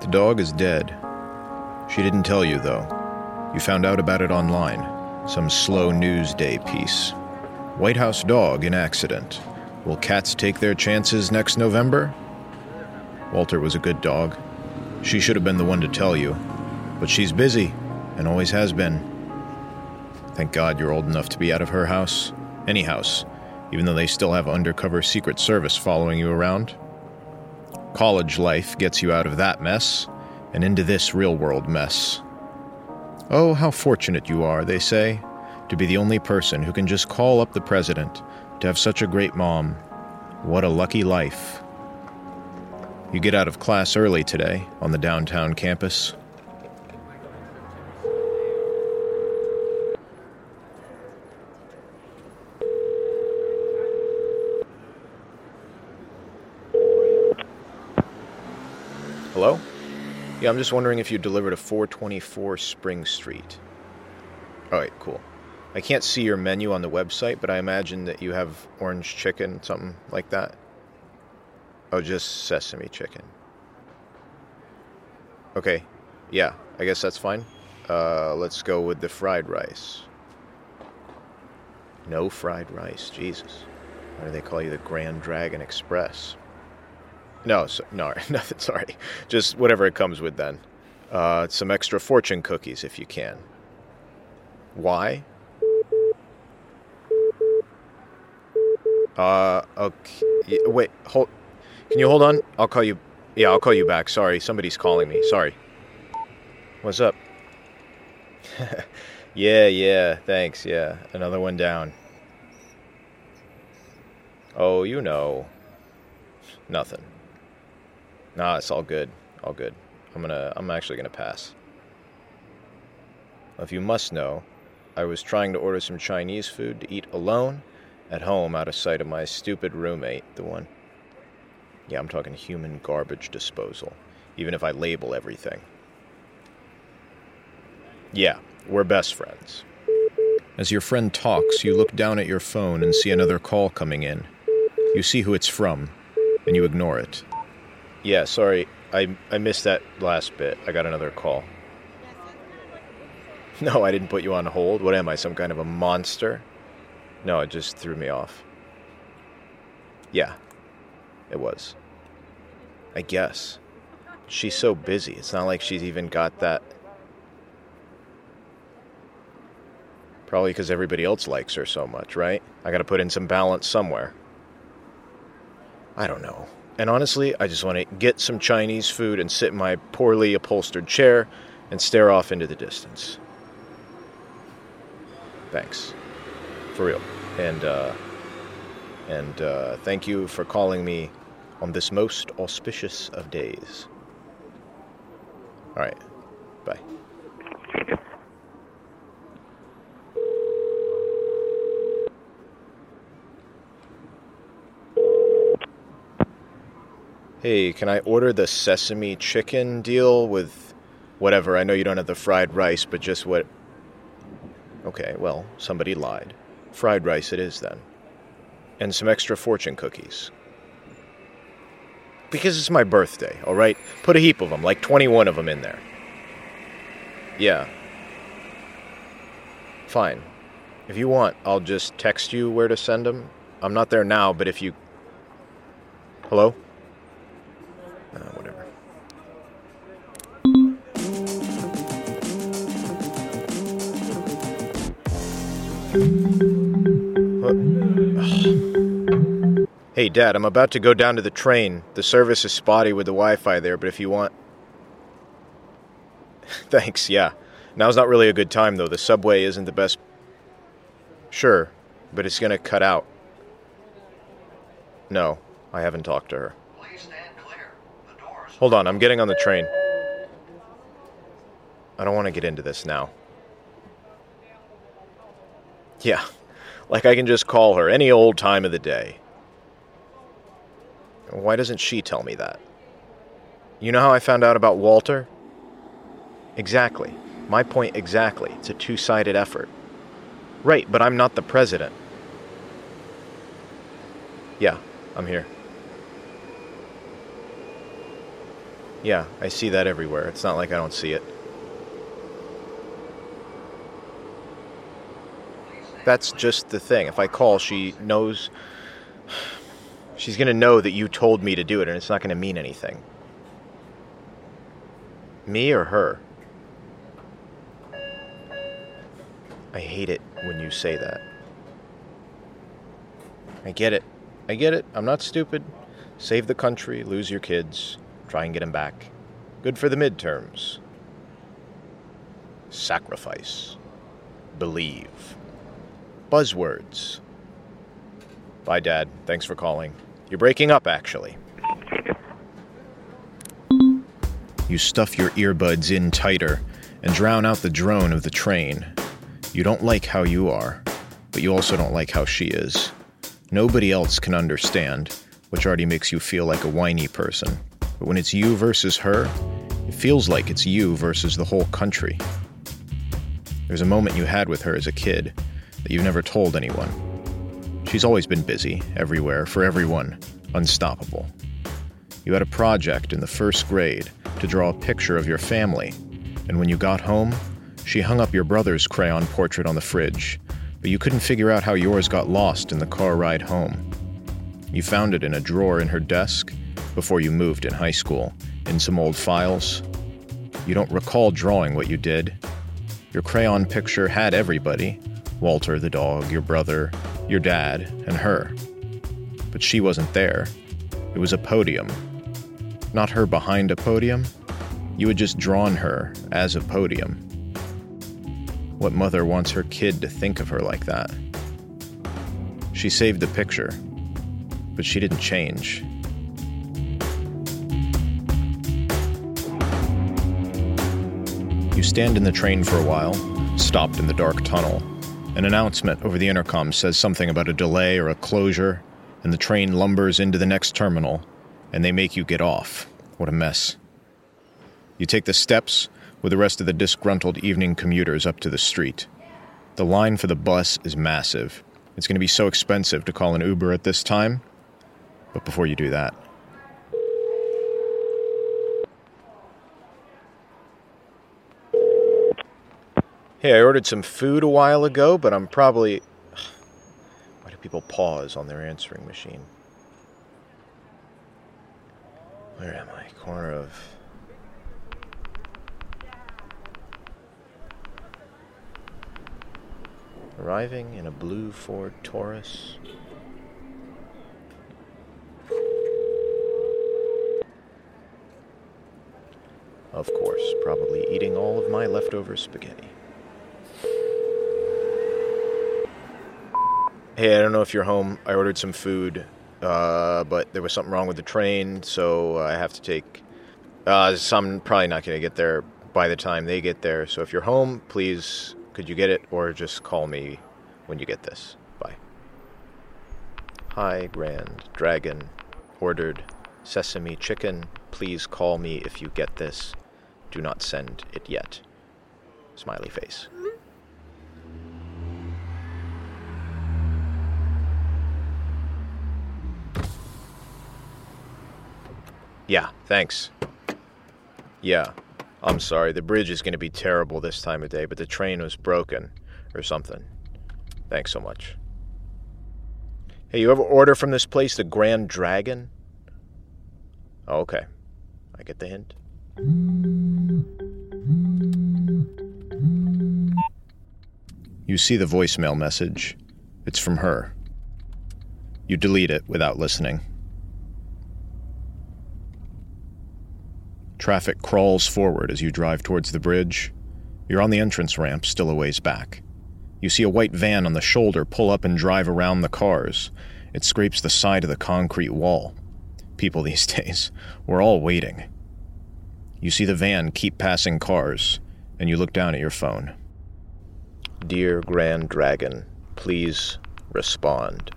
The dog is dead. She didn't tell you, though. You found out about it online. Some slow news day piece. White House dog in accident. Will cats take their chances next November? Walter was a good dog. She should have been the one to tell you. But she's busy, and always has been. Thank God you're old enough to be out of her house. Any house, even though they still have undercover Secret Service following you around. College life gets you out of that mess, and into this real world mess. Oh, how fortunate you are, they say, to be the only person who can just call up the president, to have such a great mom. What a lucky life. You get out of class early today on the downtown campus. Hello? Yeah, I'm just wondering if you delivered a 424 Spring Street. All right, cool. I can't see your menu on the website, but I imagine that you have orange chicken, something like that. Oh, just sesame chicken. Okay, yeah, I guess that's fine. Uh, let's go with the fried rice. No fried rice, Jesus. Why do they call you the Grand Dragon Express? No, so, no, nothing. Sorry, just whatever it comes with. Then, uh, some extra fortune cookies if you can. Why? Uh, okay. Wait, hold. Can you hold on? I'll call you. Yeah, I'll call you back. Sorry, somebody's calling me. Sorry. What's up? yeah, yeah, thanks. Yeah, another one down. Oh, you know. Nothing. Nah, it's all good. All good. I'm gonna. I'm actually gonna pass. If you must know, I was trying to order some Chinese food to eat alone, at home, out of sight of my stupid roommate, the one. Yeah, I'm talking human garbage disposal, even if I label everything. Yeah, we're best friends. As your friend talks, you look down at your phone and see another call coming in. You see who it's from, and you ignore it. Yeah, sorry, I, I missed that last bit. I got another call. No, I didn't put you on hold. What am I, some kind of a monster? No, it just threw me off. Yeah, it was. I guess. She's so busy. It's not like she's even got that. Probably because everybody else likes her so much, right? I gotta put in some balance somewhere. I don't know. And honestly, I just want to get some Chinese food and sit in my poorly upholstered chair and stare off into the distance. Thanks. For real. And, uh, and uh, thank you for calling me on this most auspicious of days. All right. Bye. Hey, can I order the sesame chicken deal with whatever? I know you don't have the fried rice, but just what. Okay, well, somebody lied. Fried rice it is then. And some extra fortune cookies. Because it's my birthday, alright? Put a heap of them, like 21 of them in there. Yeah. Fine. If you want, I'll just text you where to send them. I'm not there now, but if you. Hello? What? Hey, Dad, I'm about to go down to the train. The service is spotty with the Wi Fi there, but if you want. Thanks, yeah. Now's not really a good time, though. The subway isn't the best. Sure, but it's gonna cut out. No, I haven't talked to her. Hold on, I'm getting on the train. I don't want to get into this now. Yeah, like I can just call her any old time of the day. Why doesn't she tell me that? You know how I found out about Walter? Exactly. My point exactly. It's a two sided effort. Right, but I'm not the president. Yeah, I'm here. Yeah, I see that everywhere. It's not like I don't see it. That's just the thing. If I call, she knows. She's going to know that you told me to do it, and it's not going to mean anything. Me or her? I hate it when you say that. I get it. I get it. I'm not stupid. Save the country, lose your kids, try and get them back. Good for the midterms. Sacrifice. Believe. Buzzwords. Bye, Dad. Thanks for calling. You're breaking up, actually. You stuff your earbuds in tighter and drown out the drone of the train. You don't like how you are, but you also don't like how she is. Nobody else can understand, which already makes you feel like a whiny person. But when it's you versus her, it feels like it's you versus the whole country. There's a moment you had with her as a kid that you've never told anyone. She's always been busy, everywhere, for everyone, unstoppable. You had a project in the first grade to draw a picture of your family, and when you got home, she hung up your brother's crayon portrait on the fridge, but you couldn't figure out how yours got lost in the car ride home. You found it in a drawer in her desk before you moved in high school, in some old files. You don't recall drawing what you did. Your crayon picture had everybody Walter the dog, your brother, your dad, and her. But she wasn't there. It was a podium. Not her behind a podium. You had just drawn her as a podium. What mother wants her kid to think of her like that? She saved the picture, but she didn't change. You stand in the train for a while, stopped in the dark tunnel. An announcement over the intercom says something about a delay or a closure, and the train lumbers into the next terminal, and they make you get off. What a mess. You take the steps with the rest of the disgruntled evening commuters up to the street. The line for the bus is massive. It's going to be so expensive to call an Uber at this time. But before you do that, Hey, I ordered some food a while ago, but I'm probably. Why do people pause on their answering machine? Where am I? Corner of. Arriving in a blue Ford Taurus. Of course, probably eating all of my leftover spaghetti. Hey, I don't know if you're home. I ordered some food, uh, but there was something wrong with the train, so I have to take. Uh, so I'm probably not going to get there by the time they get there. So if you're home, please, could you get it, or just call me when you get this. Bye. Hi, Grand Dragon. Ordered sesame chicken. Please call me if you get this. Do not send it yet. Smiley face. Yeah, thanks. Yeah, I'm sorry. The bridge is going to be terrible this time of day, but the train was broken or something. Thanks so much. Hey, you ever order from this place, the Grand Dragon? Oh, okay. I get the hint. You see the voicemail message. It's from her. You delete it without listening. Traffic crawls forward as you drive towards the bridge. You're on the entrance ramp, still a ways back. You see a white van on the shoulder pull up and drive around the cars. It scrapes the side of the concrete wall. People these days, we're all waiting. You see the van keep passing cars, and you look down at your phone. Dear Grand Dragon, please respond.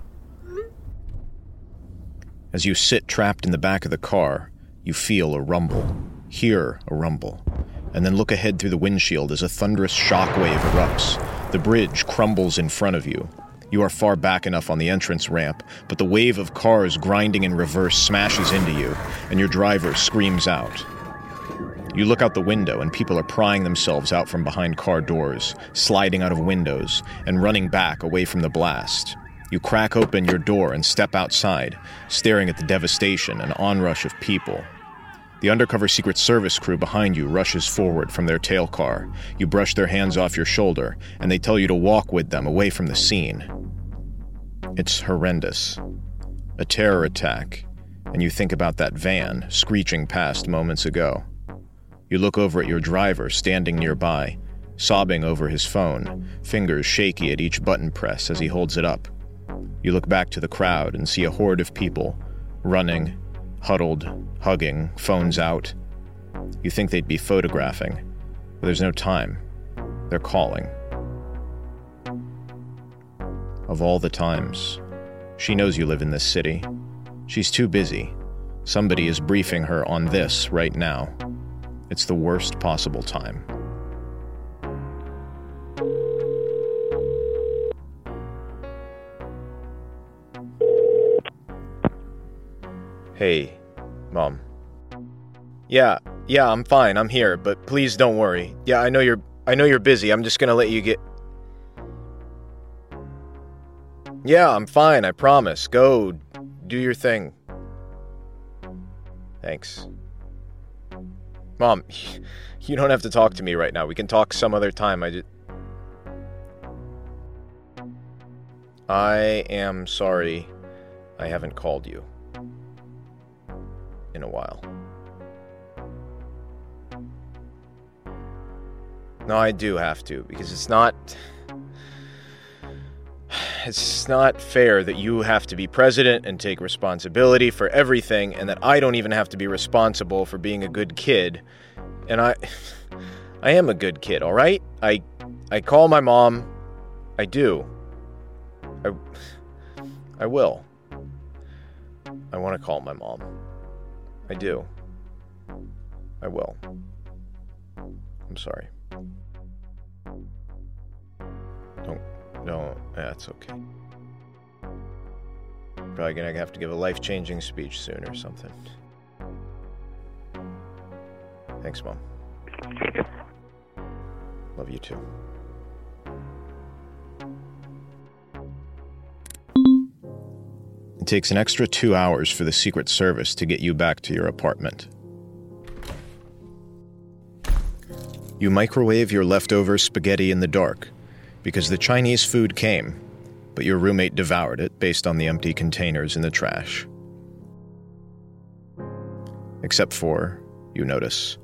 As you sit trapped in the back of the car, you feel a rumble, hear a rumble, and then look ahead through the windshield as a thunderous shockwave erupts. The bridge crumbles in front of you. You are far back enough on the entrance ramp, but the wave of cars grinding in reverse smashes into you, and your driver screams out. You look out the window, and people are prying themselves out from behind car doors, sliding out of windows, and running back away from the blast. You crack open your door and step outside, staring at the devastation and onrush of people. The undercover Secret Service crew behind you rushes forward from their tail car. You brush their hands off your shoulder, and they tell you to walk with them away from the scene. It's horrendous. A terror attack, and you think about that van screeching past moments ago. You look over at your driver standing nearby, sobbing over his phone, fingers shaky at each button press as he holds it up. You look back to the crowd and see a horde of people, running, huddled, hugging, phones out. You think they'd be photographing, but there's no time. They're calling. Of all the times, she knows you live in this city. She's too busy. Somebody is briefing her on this right now. It's the worst possible time. Hey, Mom. Yeah, yeah, I'm fine. I'm here, but please don't worry. Yeah, I know you're I know you're busy. I'm just going to let you get Yeah, I'm fine. I promise. Go do your thing. Thanks. Mom, you don't have to talk to me right now. We can talk some other time. I just. I am sorry I haven't called you in a while. No, I do have to because it's not it's not fair that you have to be president and take responsibility for everything and that I don't even have to be responsible for being a good kid. And I I am a good kid, all right? I I call my mom. I do. I I will. I want to call my mom. I do. I will. I'm sorry. Don't no, that's okay. Probably gonna have to give a life changing speech soon or something. Thanks, Mom. Love you too. Takes an extra two hours for the Secret Service to get you back to your apartment. You microwave your leftover spaghetti in the dark because the Chinese food came, but your roommate devoured it based on the empty containers in the trash. Except for, you notice,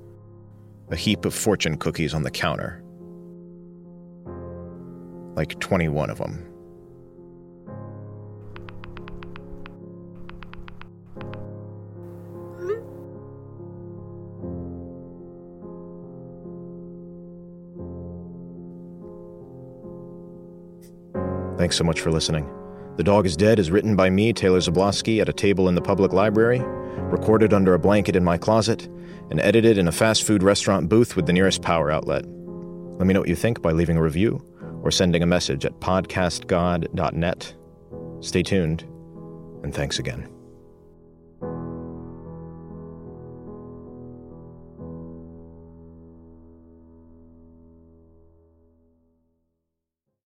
a heap of fortune cookies on the counter. Like 21 of them. Thanks so much for listening. The Dog is Dead is written by me, Taylor Zablosky, at a table in the public library, recorded under a blanket in my closet, and edited in a fast food restaurant booth with the nearest power outlet. Let me know what you think by leaving a review or sending a message at podcastgod.net. Stay tuned, and thanks again.